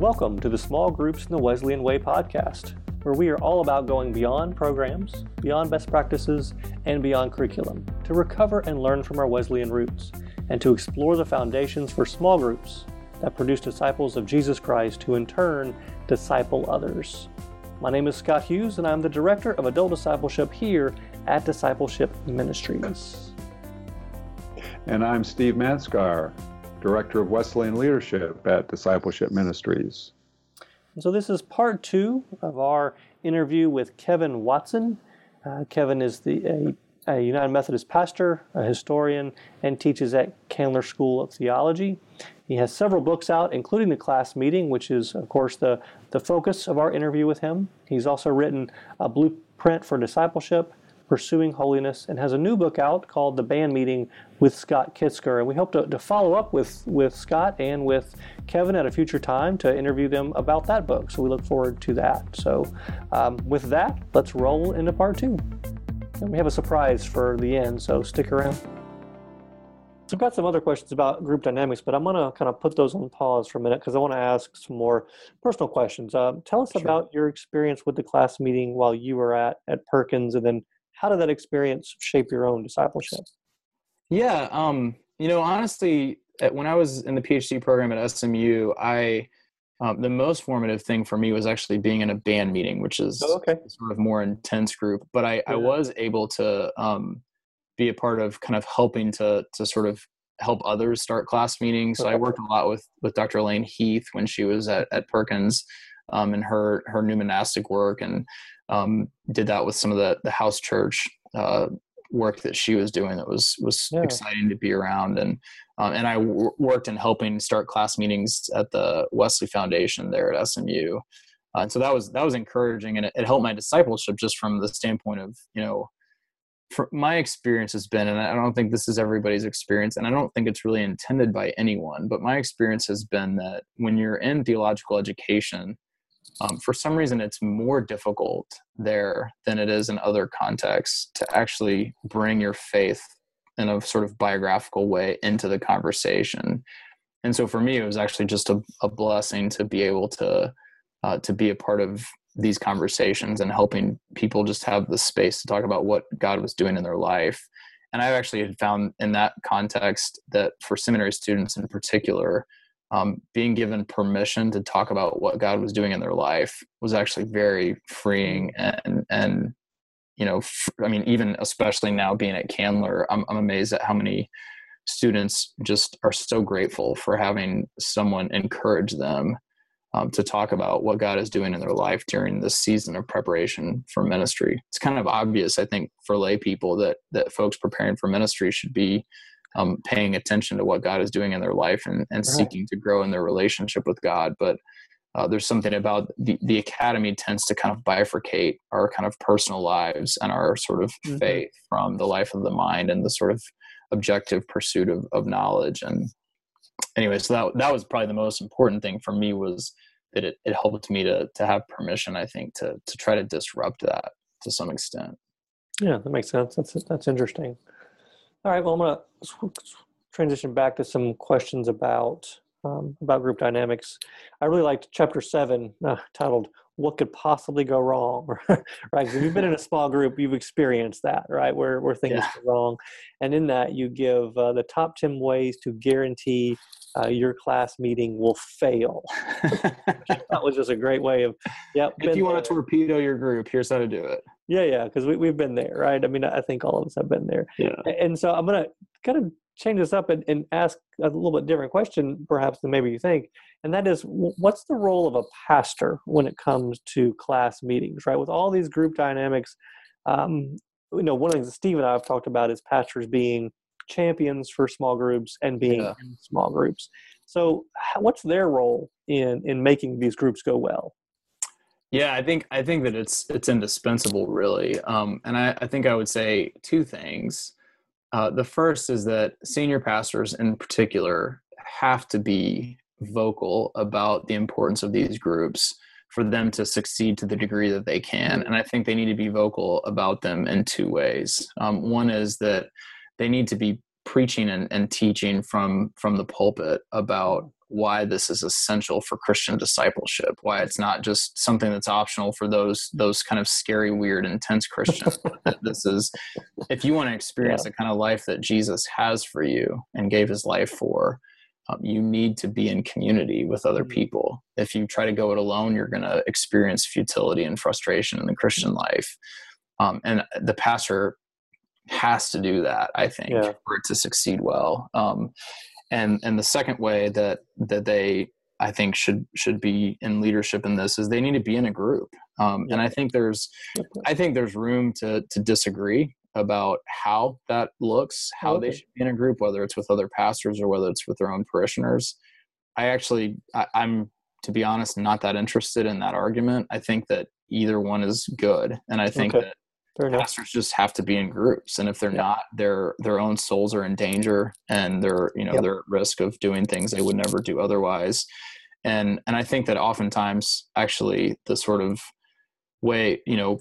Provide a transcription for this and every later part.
Welcome to the Small Groups in the Wesleyan Way podcast, where we are all about going beyond programs, beyond best practices, and beyond curriculum to recover and learn from our Wesleyan roots and to explore the foundations for small groups that produce disciples of Jesus Christ who in turn disciple others. My name is Scott Hughes, and I'm the Director of Adult Discipleship here at Discipleship Ministries. And I'm Steve Manskar, Director of Wesleyan Leadership at Discipleship Ministries. So, this is part two of our interview with Kevin Watson. Uh, Kevin is the, a, a, United Methodist pastor, a historian, and teaches at Candler School of Theology. He has several books out, including The Class Meeting, which is, of course, the, the focus of our interview with him. He's also written a blueprint for discipleship, Pursuing Holiness, and has a new book out called The Band Meeting with Scott Kisker. And we hope to, to follow up with, with Scott and with Kevin at a future time to interview them about that book. So we look forward to that. So, um, with that, let's roll into part two. And we have a surprise for the end, so stick around. So I've got some other questions about group dynamics, but I'm going to kind of put those on pause for a minute because I want to ask some more personal questions. Uh, tell us sure. about your experience with the class meeting while you were at, at Perkins, and then how did that experience shape your own discipleship? Yeah, um, you know, honestly, when I was in the PhD program at SMU, I um, the most formative thing for me was actually being in a band meeting, which is oh, okay. sort of more intense group. But I, yeah. I was able to um, be a part of kind of helping to to sort of help others start class meetings. So I worked a lot with with Dr. Elaine Heath when she was at, at Perkins um, and her her new monastic work, and um, did that with some of the the house church uh, work that she was doing. That was was yeah. exciting to be around, and um, and I w- worked in helping start class meetings at the Wesley Foundation there at SMU. Uh, and so that was that was encouraging, and it, it helped my discipleship just from the standpoint of you know my experience has been, and I don't think this is everybody's experience, and I don't think it's really intended by anyone, but my experience has been that when you're in theological education, um, for some reason it's more difficult there than it is in other contexts to actually bring your faith in a sort of biographical way into the conversation. And so for me it was actually just a, a blessing to be able to uh, to be a part of these conversations and helping people just have the space to talk about what god was doing in their life. And i've actually found in that context that for seminary students in particular um, being given permission to talk about what God was doing in their life was actually very freeing and and you know I mean even especially now being at Candler I'm, I'm amazed at how many students just are so grateful for having someone encourage them um, to talk about what God is doing in their life during this season of preparation for ministry. It's kind of obvious, I think, for lay people that that folks preparing for ministry should be um, paying attention to what God is doing in their life and, and right. seeking to grow in their relationship with God. But uh, there's something about the, the academy tends to kind of bifurcate our kind of personal lives and our sort of mm-hmm. faith from the life of the mind and the sort of objective pursuit of, of knowledge. And anyway, so that, that was probably the most important thing for me was that it, it helped me to, to have permission, I think, to, to try to disrupt that to some extent. Yeah, that makes sense. That's, that's interesting. All right. Well, I'm going to transition back to some questions about um, about group dynamics. I really liked chapter seven, uh, titled "What Could Possibly Go Wrong." right? Because if you've been in a small group, you've experienced that, right? Where where things yeah. go wrong, and in that you give uh, the top ten ways to guarantee uh, your class meeting will fail. that was just a great way of, yeah. If you there. want to torpedo your group, here's how to do it. Yeah, yeah, because we, we've been there, right? I mean, I think all of us have been there. Yeah. And so I'm going to kind of change this up and, and ask a little bit different question, perhaps, than maybe you think. And that is, what's the role of a pastor when it comes to class meetings, right? With all these group dynamics, um, you know, one of the things that Steve and I have talked about is pastors being champions for small groups and being yeah. in small groups. So, what's their role in in making these groups go well? Yeah, I think I think that it's it's indispensable, really. Um, and I, I think I would say two things. Uh, the first is that senior pastors, in particular, have to be vocal about the importance of these groups for them to succeed to the degree that they can. And I think they need to be vocal about them in two ways. Um, one is that they need to be preaching and, and teaching from from the pulpit about why this is essential for Christian discipleship, why it's not just something that's optional for those those kind of scary, weird, intense Christians. this is if you want to experience yeah. the kind of life that Jesus has for you and gave his life for, um, you need to be in community with other mm-hmm. people. If you try to go it alone, you're going to experience futility and frustration in the Christian life. Um, and the pastor has to do that, I think, yeah. for it to succeed well. Um, and and the second way that that they I think should should be in leadership in this is they need to be in a group. Um. And I think there's I think there's room to to disagree about how that looks, how okay. they should be in a group, whether it's with other pastors or whether it's with their own parishioners. I actually I, I'm to be honest not that interested in that argument. I think that either one is good, and I think okay. that pastors just have to be in groups and if they're yeah. not their their own souls are in danger and they're you know yep. they're at risk of doing things they would never do otherwise and and i think that oftentimes actually the sort of way you know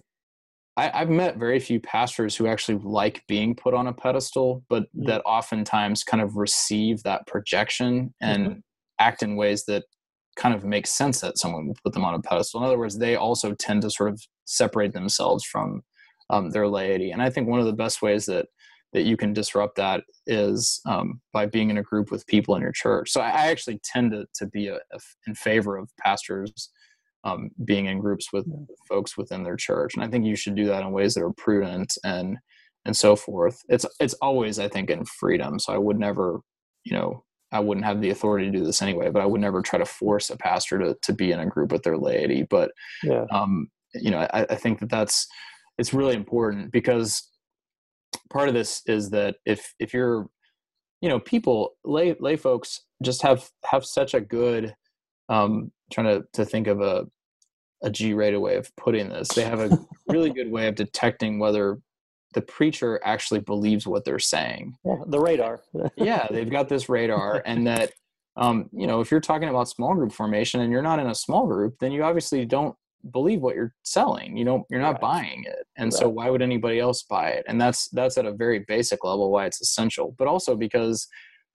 I, have met very few pastors who actually like being put on a pedestal but mm-hmm. that oftentimes kind of receive that projection and mm-hmm. act in ways that kind of make sense that someone will put them on a pedestal in other words they also tend to sort of separate themselves from um, their laity. And I think one of the best ways that that you can disrupt that is um, by being in a group with people in your church. So I actually tend to, to be a, a, in favor of pastors um, being in groups with folks within their church, and I think you should do that in ways that are prudent and and so forth. It's it's always I think in freedom. So I would never, you know, I wouldn't have the authority to do this anyway, but I would never try to force a pastor to to be in a group with their laity. But yeah. um, you know, I, I think that that's it's really important because part of this is that if if you're you know people lay lay folks just have have such a good um trying to to think of a a g-rated way of putting this. They have a really good way of detecting whether the preacher actually believes what they're saying. Yeah, the radar. Yeah they've got this radar and that um, you know if you're talking about small group formation and you're not in a small group then you obviously don't believe what you're selling you know you're not right. buying it and right. so why would anybody else buy it and that's that's at a very basic level why it's essential but also because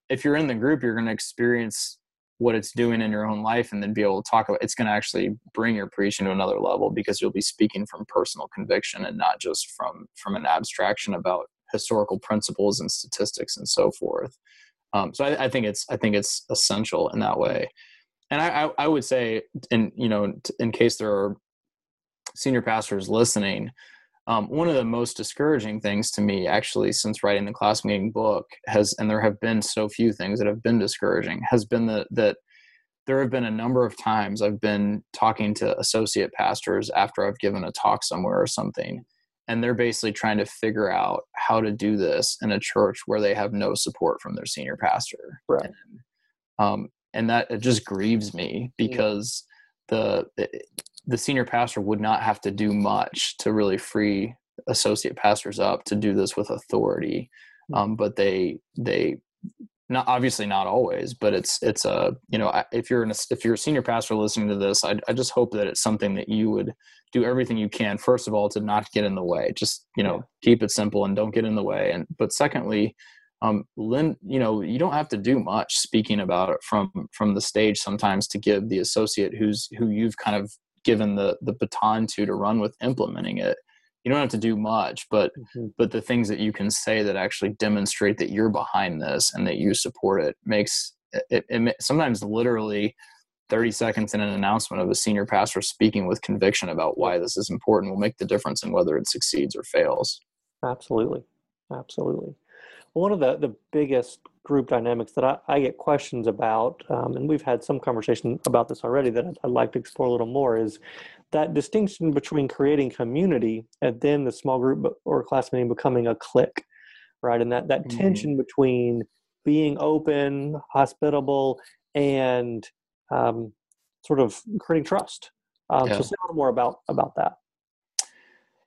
if you're in the group you're going to experience what it's doing in your own life and then be able to talk about it's going to actually bring your preaching to another level because you'll be speaking from personal conviction and not just from from an abstraction about historical principles and statistics and so forth um, so I, I think it's i think it's essential in that way and I, I, I would say, in you know, in case there are senior pastors listening, um, one of the most discouraging things to me, actually, since writing the class meeting book, has, and there have been so few things that have been discouraging, has been the, that there have been a number of times I've been talking to associate pastors after I've given a talk somewhere or something, and they're basically trying to figure out how to do this in a church where they have no support from their senior pastor. Right. And, um, and that it just grieves me because yeah. the the senior pastor would not have to do much to really free associate pastors up to do this with authority hmm. um, but they they not obviously not always but it's it's a you know if you're an, if you're a senior pastor listening to this I, I just hope that it's something that you would do everything you can first of all to not get in the way just you know yeah. keep it simple and don't get in the way and but secondly um, Lynn, you know, you don't have to do much speaking about it from from the stage sometimes to give the associate who's who you've kind of given the the baton to to run with implementing it. You don't have to do much, but mm-hmm. but the things that you can say that actually demonstrate that you're behind this and that you support it makes it, it sometimes literally 30 seconds in an announcement of a senior pastor speaking with conviction about why this is important will make the difference in whether it succeeds or fails. Absolutely. Absolutely one of the, the biggest group dynamics that I, I get questions about, um, and we've had some conversation about this already that I'd, I'd, like to explore a little more, is that distinction between creating community and then the small group or class meeting becoming a clique, right? And that, that mm-hmm. tension between being open, hospitable, and um, sort of creating trust. Um, yeah. So say a little more about about that.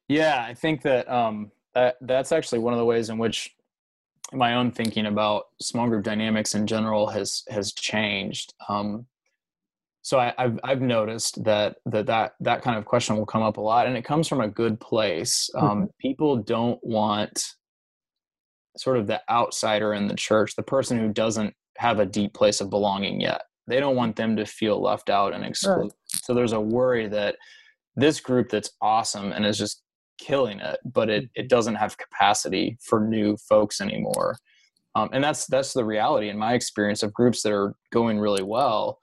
Yeah, I think that um, that that's actually one of the ways in which my own thinking about small group dynamics in general has has changed. Um, so I, have I've noticed that, that that that kind of question will come up a lot, and it comes from a good place. Um, mm-hmm. People don't want sort of the outsider in the church, the person who doesn't have a deep place of belonging yet. they don't want them to feel left out and excluded right. so there's a worry that this group that's awesome and is just killing it but it, it doesn't have capacity for new folks anymore um, and that's that's the reality in my experience of groups that are going really well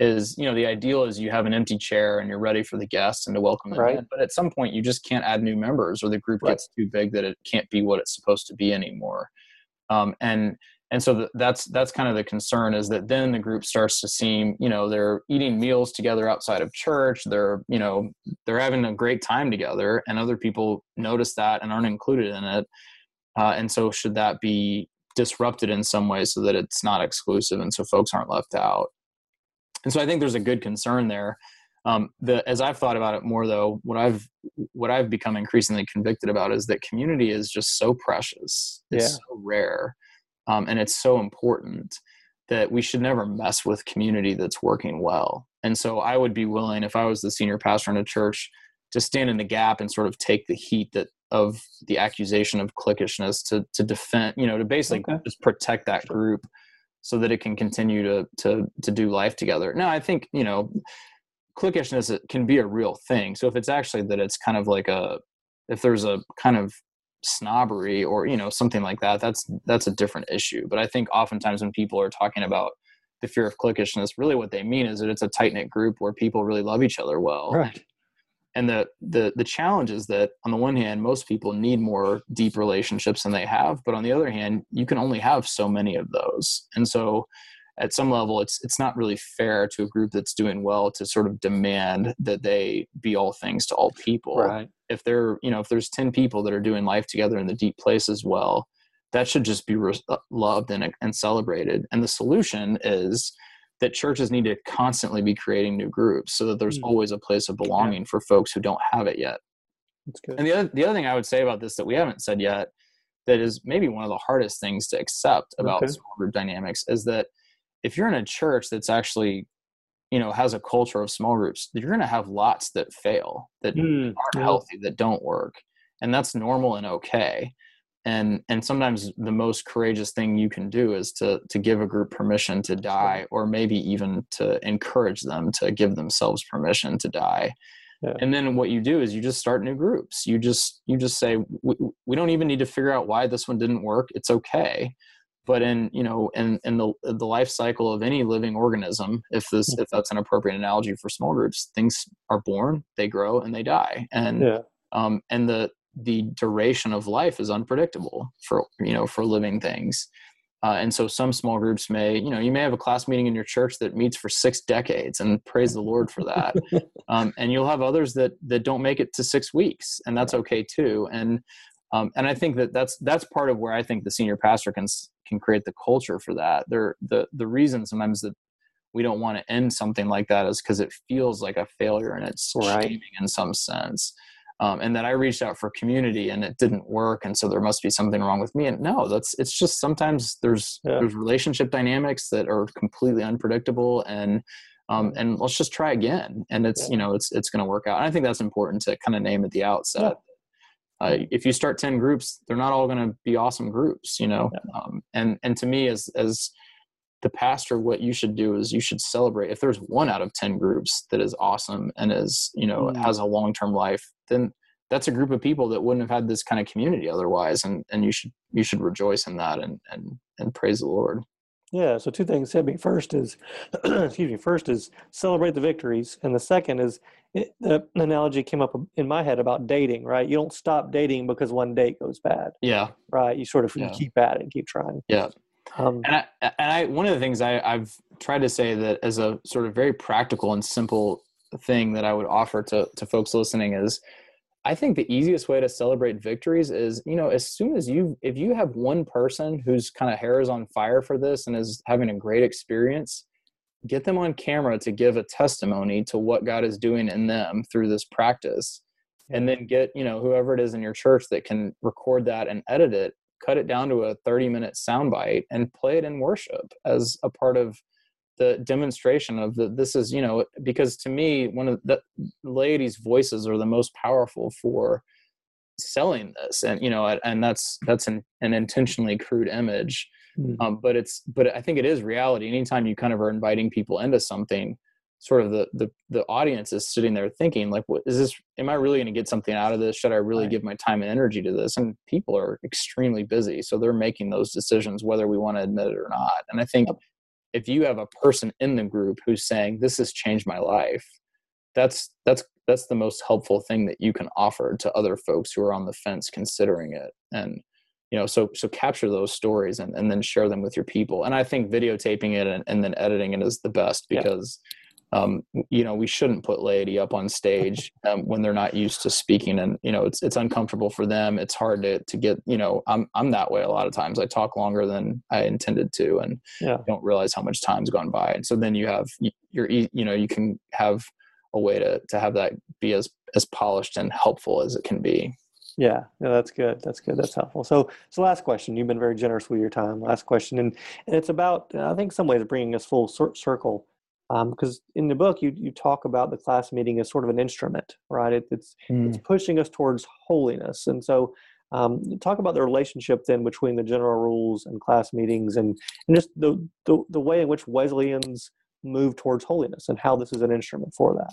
is you know the ideal is you have an empty chair and you're ready for the guests and to welcome them right. in but at some point you just can't add new members or the group right. gets too big that it can't be what it's supposed to be anymore um, and and so the, that's that's kind of the concern is that then the group starts to seem you know they're eating meals together outside of church they're you know they're having a great time together and other people notice that and aren't included in it uh, and so should that be disrupted in some way so that it's not exclusive and so folks aren't left out and so i think there's a good concern there um, the, as I've thought about it more, though, what I've what I've become increasingly convicted about is that community is just so precious. It's yeah. so rare, um, and it's so important that we should never mess with community that's working well. And so, I would be willing, if I was the senior pastor in a church, to stand in the gap and sort of take the heat that of the accusation of cliquishness to to defend, you know, to basically okay. just protect that group so that it can continue to to to do life together. Now, I think you know cliquishness can be a real thing. So if it's actually that it's kind of like a if there's a kind of snobbery or you know something like that, that's that's a different issue. But I think oftentimes when people are talking about the fear of cliquishness, really what they mean is that it's a tight knit group where people really love each other well. Right. And the the the challenge is that on the one hand, most people need more deep relationships than they have, but on the other hand, you can only have so many of those. And so at some level it's it's not really fair to a group that's doing well to sort of demand that they be all things to all people right if they're you know if there's 10 people that are doing life together in the deep place as well that should just be re- uh, loved and, and celebrated and the solution is that churches need to constantly be creating new groups so that there's mm-hmm. always a place of belonging yeah. for folks who don't have it yet That's good. and the other, the other thing i would say about this that we haven't said yet that is maybe one of the hardest things to accept about okay. small group dynamics is that if you're in a church that's actually you know has a culture of small groups you're going to have lots that fail that mm, aren't healthy that don't work and that's normal and okay. And and sometimes the most courageous thing you can do is to to give a group permission to die or maybe even to encourage them to give themselves permission to die. Yeah. and then what you do is you just start new groups. You just you just say we, we don't even need to figure out why this one didn't work. It's okay but in you know in in the the life cycle of any living organism if this if that's an appropriate analogy for small groups things are born they grow and they die. And yeah. um and the the duration of life is unpredictable for you know for living things. Uh, and so some small groups may you know you may have a class meeting in your church that meets for six decades and praise the lord for that. Um, and you'll have others that that don't make it to six weeks and that's okay too. And um, and I think that that's that's part of where I think the senior pastor can can create the culture for that. There, the the reason sometimes that we don't want to end something like that is because it feels like a failure and it's right. shaming in some sense. Um, and that I reached out for community and it didn't work, and so there must be something wrong with me. And no, that's it's just sometimes there's yeah. there's relationship dynamics that are completely unpredictable, and um, and let's just try again. And it's yeah. you know it's it's going to work out. And I think that's important to kind of name at the outset. Uh, if you start 10 groups they're not all going to be awesome groups you know yeah. um, and and to me as as the pastor what you should do is you should celebrate if there's one out of 10 groups that is awesome and is you know mm. has a long-term life then that's a group of people that wouldn't have had this kind of community otherwise and and you should you should rejoice in that and and and praise the lord yeah, so two things hit me. First is, excuse me, first is celebrate the victories, and the second is it, the analogy came up in my head about dating. Right, you don't stop dating because one date goes bad. Yeah, right. You sort of yeah. keep at it and keep trying. Yeah, um, and I, and I one of the things I, I've tried to say that as a sort of very practical and simple thing that I would offer to to folks listening is I think the easiest way to celebrate victories is, you know, as soon as you, if you have one person who's kind of hair is on fire for this and is having a great experience, get them on camera to give a testimony to what God is doing in them through this practice. And then get, you know, whoever it is in your church that can record that and edit it, cut it down to a 30 minute soundbite and play it in worship as a part of the demonstration of that this is you know because to me one of the ladies voices are the most powerful for selling this. And you know and that's that's an, an intentionally crude image mm-hmm. um, but it's but i think it is reality. Anytime you kind of are inviting people into something sort of the the, the audience is sitting there thinking like what is this am i really going to get something out of this? Should i really right. give my time and energy to this? And people are extremely busy so they're making those decisions whether we want to admit it or not. And i think if you have a person in the group who's saying this has changed my life that's that's that's the most helpful thing that you can offer to other folks who are on the fence considering it. And you know so so capture those stories and, and then share them with your people. And i think videotaping it and, and then editing it is the best because yeah um, you know we shouldn't put laity up on stage um, when they're not used to speaking. And you know it's it's uncomfortable for them. It's hard to to get you know i'm i'm that way a lot of times. I talk longer than i intended to and yeah. don't realize how much time's gone by. And so then you have you're you know you can have a way to to have that be as as polished and helpful as it can be yeah, yeah, that's good. That's good. That's helpful. So, so last question. You've been very generous with your time. Last question, and and it's about I think some ways bringing us full circle because um, in the book you you talk about the class meeting as sort of an instrument, right? It, it's mm. it's pushing us towards holiness, and so um, talk about the relationship then between the general rules and class meetings, and and just the the, the way in which Wesleyans move towards holiness, and how this is an instrument for that.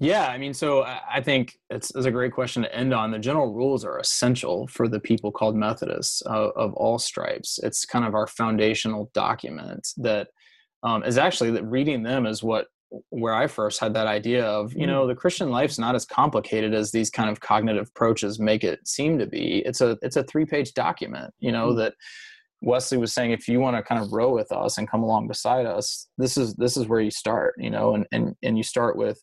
Yeah, I mean, so I think it's, it's, a great question to end on. The general rules are essential for the people called Methodists of, of all stripes. It's kind of our foundational document that um, is actually that reading them is what where I first had that idea of, you know, mm. the Christian life's not as complicated as these kind of cognitive approaches make it seem to be. It's a it's a three page document, you know, mm that Wesley was saying if you want to kind of row with us and come along beside us, this is this is where you start, you know, and and and you start with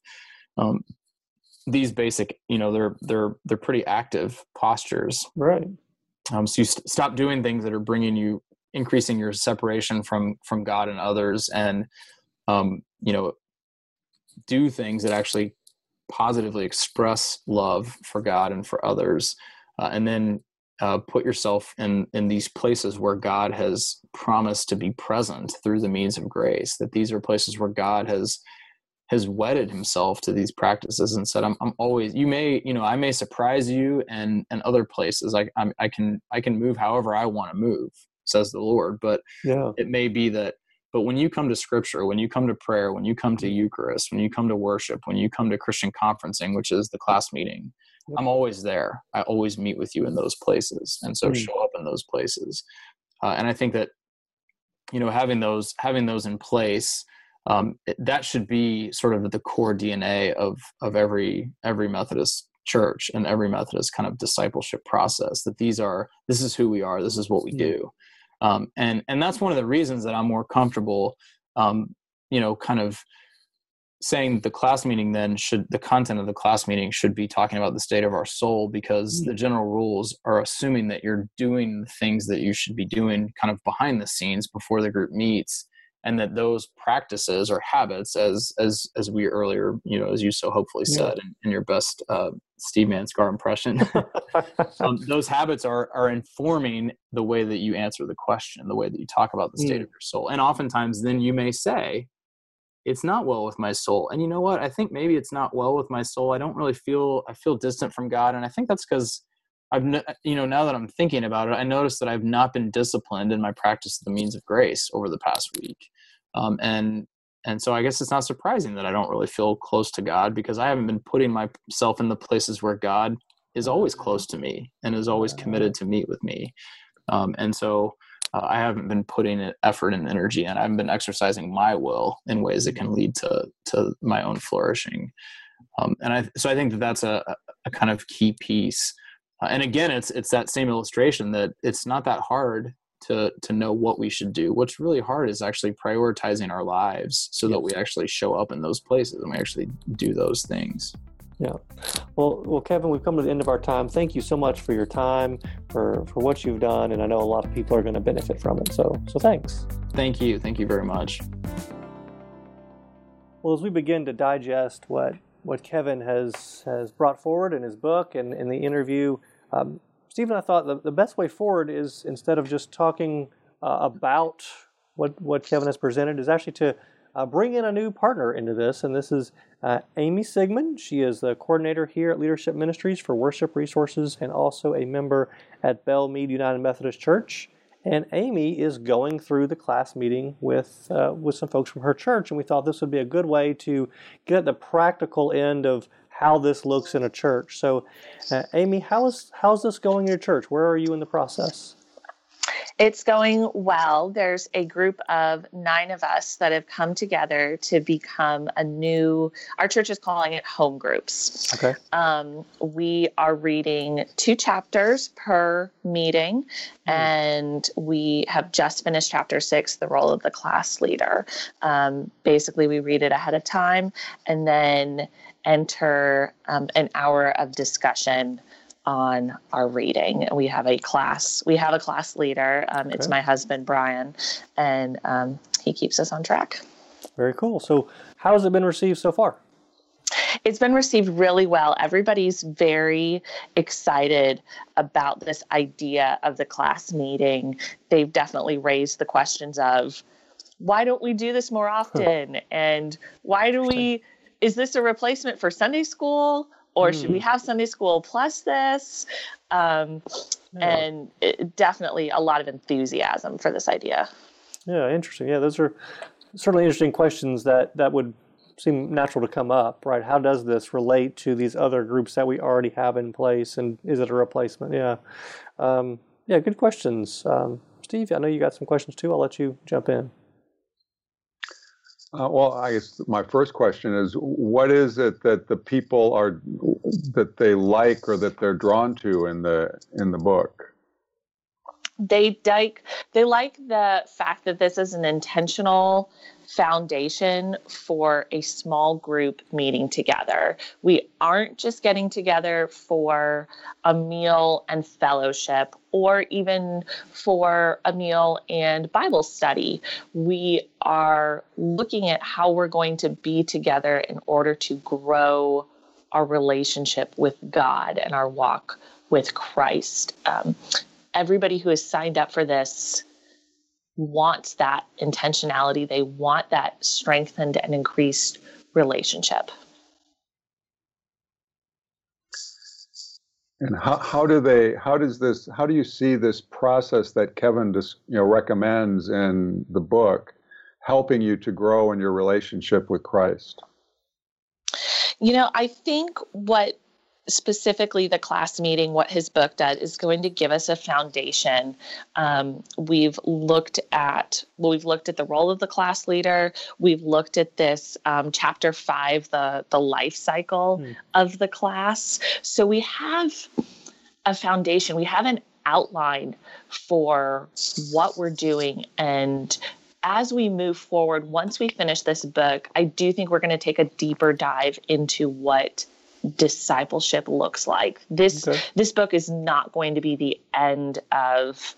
um, these basic, you know, they're they're they're pretty active postures, right? Um, so you st- stop doing things that are bringing you increasing your separation from from God and others, and um, you know, do things that actually positively express love for God and for others, uh, and then uh, put yourself in in these places where God has promised to be present through the means of grace. That these are places where God has has wedded himself to these practices and said I'm, I'm always you may you know i may surprise you and and other places i I'm, i can i can move however i want to move says the Lord. But yeah. it may be that, but when you come to scripture, when you come to prayer, when you come to Eucharist, when you come to worship, when you come to Christian conferencing, which is the class meeting, yep. I'm always there. I always meet with you in those places. And so mm. show up in those places. Uh, and I think that, you know, having those, having those in place, um, it, that should be sort of the core DNA of, of every, every Methodist church and every Methodist kind of discipleship process that these are, this is who we are. This is what we mm. do um, and and that's one of the reasons that I'm more comfortable, um, you know, kind of saying the class meeting then should the content of the class meeting should be talking about the state of our soul because mm-hmm. the general rules are assuming that you're doing the things that you should be doing kind of behind the scenes before the group meets and that those practices or habits as as as we earlier you know as you so hopefully said yeah. in, in, your best uh, steve manskar impression um, those habits are are informing the way that you answer the question the way that you talk about the state mm. of your soul. And oftentimes then you may say it's not well with my soul. And you know what? I think maybe it's not well with my soul. I don't really feel i feel distant from god. And i think that's because I've you know now that I'm thinking about it, I noticed that I've not been disciplined in my practice of the means of grace over the past week, um, and and so I guess it's not surprising that I don't really feel close to God because I haven't been putting myself in the places where God is always close to me and is always committed to meet with me, um, and so uh, I haven't been putting effort and energy, and I haven't been exercising my will in ways that can lead to to my own flourishing. Um, and I so I think that that's a, a kind of key piece. Uh, and again, it's it's that same illustration that it's not that hard to to know what we should do. What's really hard is actually prioritizing our lives so that we actually show up in those places and we actually do those things. Yeah. Well, well, Kevin, we've come to the end of our time. Thank you so much for your time, for for what you've done, and I know a lot of people are going to benefit from it. So, so thanks. Thank you. Thank you very much. Well, as we begin to digest what what Kevin has has brought forward in his book and in the interview, um, Stephen, I thought the, the best way forward is instead of just talking uh, about what, what Kevin has presented, is actually to uh, bring in a new partner into this. And this is uh, Amy Sigmund. She is the coordinator here at Leadership Ministries for Worship Resources and also a member at Belle Meade United Methodist Church. And Amy is going through the class meeting with uh, with some folks from her church, and we thought this would be a good way to get at the practical end of how this looks in a church. So, uh, Amy, how is how's this going in your church? Where are you in the process? It's going well. There's a group of nine of us that have come together to become a new, our church is calling it home groups. Okay. Um, we are reading two chapters per meeting, mm. and we have just finished chapter six, the role of the class leader. Um, basically, we read it ahead of time and then enter um, an hour of discussion on our reading. We have a class. We have a class leader. Um, okay. It's my husband Brian, and um, he keeps us on track. Very cool. So, how has it been received so far? It's been received really well. Everybody's very excited about this idea of the class meeting. They've definitely raised the questions of why don't we do this more often? and why do we, is this a replacement for Sunday school? or mm. should we hmm. have Sunday school plus this? Um, yeah. And it, definitely a lot of enthusiasm for this idea. Yeah, interesting. Yeah, those are certainly interesting questions that that would seem natural to come up, right? How does this relate to these other groups that we already have in place, and is it a replacement? Yeah, um, yeah, good questions, um, Steve. I know you got some questions too. I'll let you jump in. Uh, well, I guess my first question is, what is it that the people are that they like or that they're drawn to in the in the book? They like they like the fact that this is an intentional foundation for a small group meeting together. We aren't just getting together for a meal and fellowship or even for a meal and Bible study. We are looking at how we're going to be together in order to grow our relationship with God and our walk with Christ. Um, everybody who has signed up for this wants that intentionality. They want that strengthened and increased relationship. And how, how do they, how does this, how do you see this process that Kevin just, you know, recommends in the book helping you to grow in your relationship with Christ? You know, I think what specifically the class meeting, what his book does is going to give us a foundation. Um, we've looked at well, we've looked at the role of the class leader. We've looked at this um, chapter five, the the life cycle mm. of the class. So we have a foundation. We have an outline for what we're doing and as we move forward, once we finish this book, I do think we're going to take a deeper dive into what discipleship looks like. This okay. this book is not going to be the end of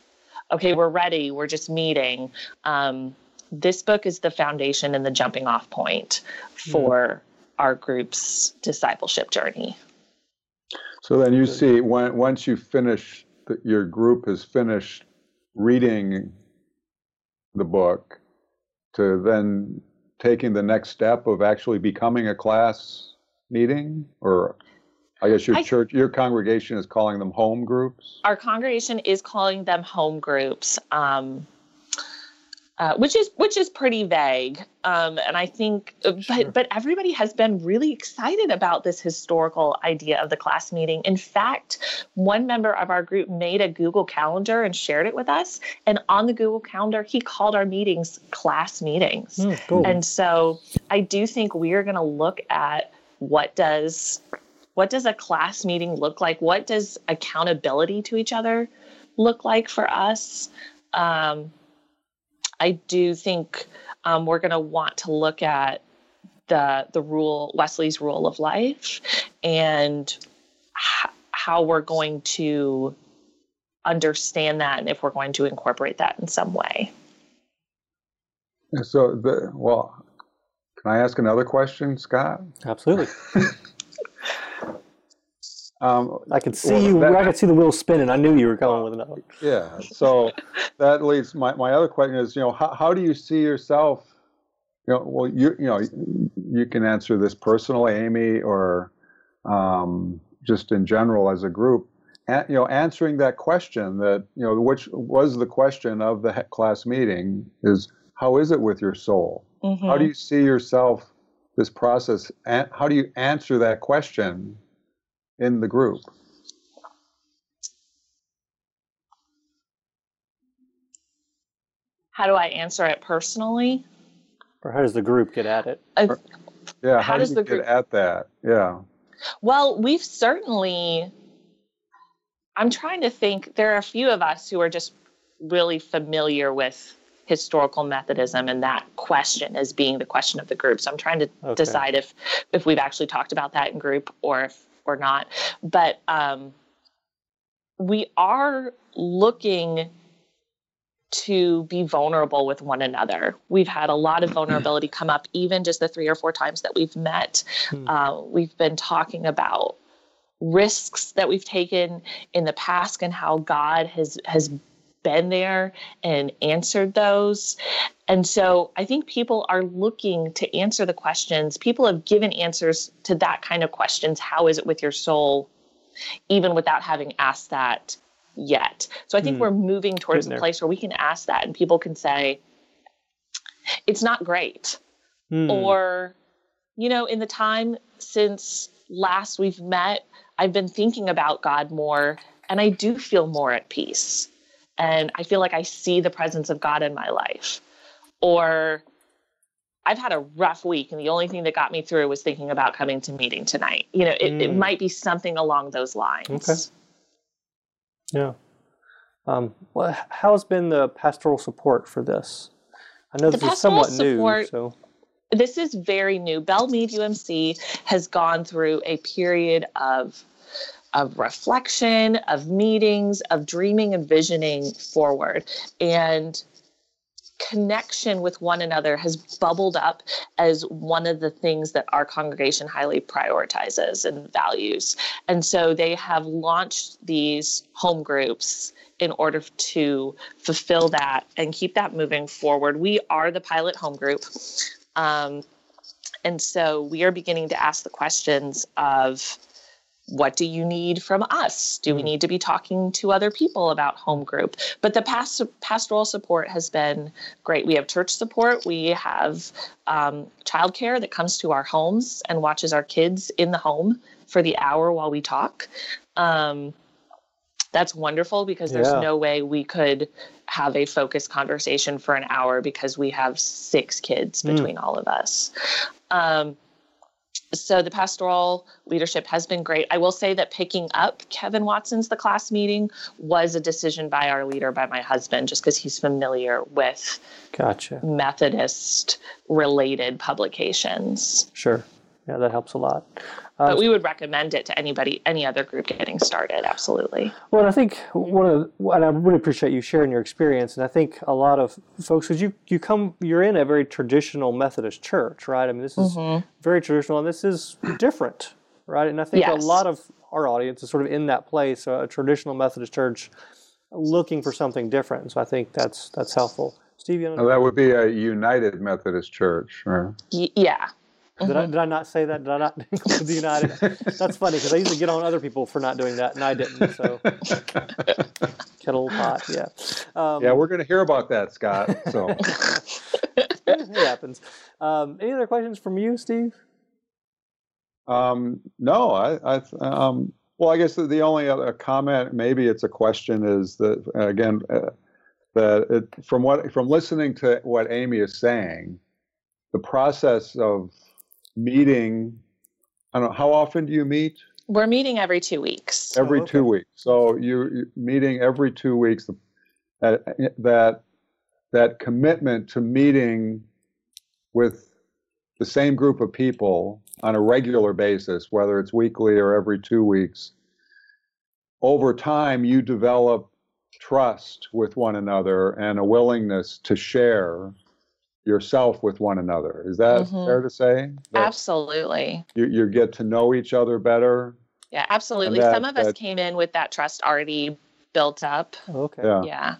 okay, we're ready, we're just meeting. Um, this book is the foundation and the jumping off point for mm. our group's discipleship journey. So then you see when once you finish the, your group has finished reading the book to then taking the next step of actually becoming a class meeting or I guess your I, church, your congregation is calling them home groups. Our congregation is calling them home groups, um, uh, which is which is pretty vague. Um, and I think, uh, sure. but but everybody has been really excited about this historical idea of the class meeting. In fact, one member of our group made a Google Calendar and shared it with us. And on the Google Calendar, he called our meetings class meetings. Mm, cool. And so I do think we are going to look at what does what does a class meeting look like? What does accountability to each other look like for us? Um, I do think um, we're going to want to look at the the rule Wesley's rule of life and h- how we're going to understand that and if we're going to incorporate that in some way. So the well, can I ask another question, Scott? Absolutely. um, I could see well, you. That, I could see the wheel spinning. I knew you were going with another. Yeah. So that leads my my other question is, you know, how how do you see yourself? You know, well, you you know, you can answer this personally, Amy, or um, just in general as a group. you know answering that question that you know which was the question of the class meeting is how is it with your soul mm-hmm. how do you see yourself this process and how do you answer that question in the group how do i answer it personally or how does the group get at it uh, yeah how, how does do the group get at that yeah well we've certainly I'm trying to think. There are a few of us who are just really familiar with historical Methodism and that question as being the question of the group. So I'm trying to okay. decide if if we've actually talked about that in group or if or not. But um, we are looking to be vulnerable with one another. We've had a lot of vulnerability come up, even just the three or four times that we've met. Hmm. Uh, we've been talking about risks that we've taken in the past and how God has has been there and answered those. And so I think people are looking to answer the questions. People have given answers to that kind of questions. How is it with your soul? Even without having asked that yet. So I think mm. we're moving towards a place where we can ask that and people can say, it's not great. Mm. Or, you know, in the time since last we've met, I've been thinking about God more and I do feel more at peace. And I feel like I see the presence of God in my life. Or I've had a rough week and the only thing that got me through was thinking about coming to meeting tonight. You know, it, mm. it might be something along those lines. Okay. Yeah. Um, well, how's been the pastoral support for this? I know the this is somewhat support, new. So this is very new. Belle Meade UMC has gone through a period of of reflection, of meetings, of dreaming and visioning forward. And connection with one another has bubbled up as one of the things that our congregation highly prioritizes and values. And so they have launched these home groups in order to fulfill that and keep that moving forward. We are the pilot home group. Um, and so we are beginning to ask the questions of what do you need from us? Do we mm. need to be talking to other people about home group? But the past, pastoral support has been great. We have church support. We have um, childcare that comes to our homes and watches our kids in the home for the hour while we talk. Um, that's wonderful because there's yeah. no way we could have a focused conversation for an hour because we have six kids hmm. between mm. all of us. Um, so the pastoral leadership has been great. I will say that picking up Kevin Watson's the class meeting was a decision by our leader, by my husband, just because he's familiar with gotcha. Methodist related publications. Sure. Yeah, that helps a lot but um, we would recommend it to anybody, any other group getting started. Absolutely. Well, I think one of, the, and I really appreciate you sharing your experience. And I think a lot of folks, because you you come, you're in a very traditional Methodist church, right? I mean, this is mm-hmm. very traditional, and this is different, right? And I think yes. a lot of our audience is sort of in that place, a traditional Methodist church, looking for something different. So I think that's that's helpful. Steve, you know, well, that would be a United Methodist Church, right? Y- yeah. Did, I, mm-hmm. did I not say that? Did I not include the United? That's funny because I usually get on other people for not doing that, and I didn't. So kettle pot, yeah. Um, yeah, we're going to hear about that, Scott. So it happens. Um, any other questions from you, Steve? Um, no, I, I um, well, I guess the, the, only other comment, maybe it's a question, is that again, uh, that it, from what from listening to what Amy is saying, the process of meeting. I don't know how often do you meet? We're meeting every two weeks. Every oh, okay. two weeks. So you're, you're meeting every two weeks. That that that commitment to meeting with the same group of people on a regular basis, whether it's weekly or every two weeks, over time you develop trust with one another and a willingness to share yourself with one another. Is that mm-hmm. fair to say? Absolutely. You, you get to know each other better. Yeah, absolutely. That, Some of us came in with that trust already built up. Okay. Yeah. yeah.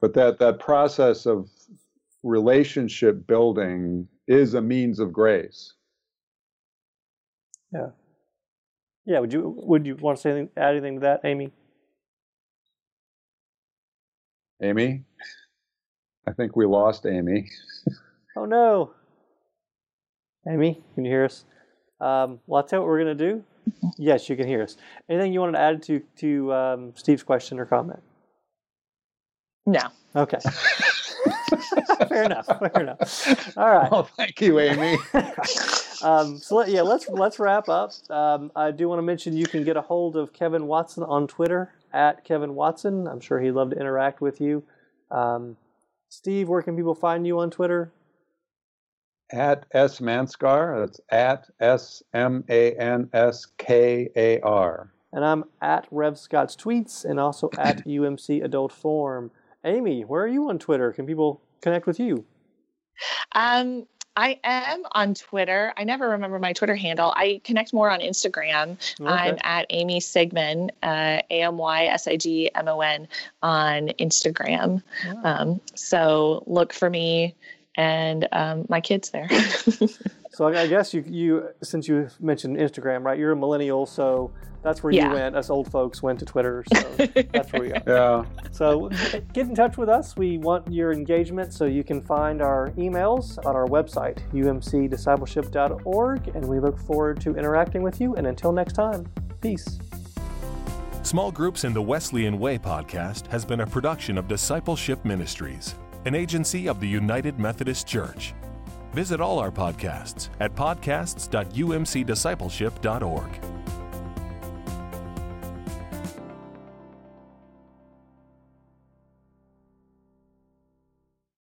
But that that process of relationship building is a means of grace. Yeah. Yeah, would you would you want to say anything, add anything to that, Amy? Amy, I think we lost Amy. oh no, Amy, can you hear us? Um, well, I'll tell you what we're gonna do. Yes, you can hear us. Anything you wanted to add to to um, Steve's question or comment? No. Okay. fair enough. Fair enough. All right. Oh, thank you, Amy. um, so let, yeah, let's let's wrap up. Um, I do want to mention you can get a hold of Kevin Watson on Twitter at Kevin Watson. I'm sure he'd love to interact with you. Um, Steve, where can people find you on Twitter? At S Manskar. That's at S M A N S K A R. And I'm at Rev Scott's tweets and also at UMC Adult Forum. Amy, where are you on Twitter? Can people connect with you? Um, I am on Twitter. I never remember my Twitter handle. I connect more on Instagram. Okay. I'm at Amy Sigmon, uh, A M Y S I G M O N, on Instagram. Um, so look for me and um, my kids there. so I guess you, you, since you mentioned Instagram, right? You're a millennial, so that's where yeah. you went. Us old folks went to Twitter, so that's where we go. Yeah. So get in touch with us. We want your engagement, so you can find our emails on our website, umcdiscipleship.org, and we look forward to interacting with you. And until next time, peace. Small Groups in the Wesleyan Way podcast has been a production of Discipleship Ministries, an agency of the United Methodist Church. Visit all our podcasts at podcasts.umcdiscipleship.org.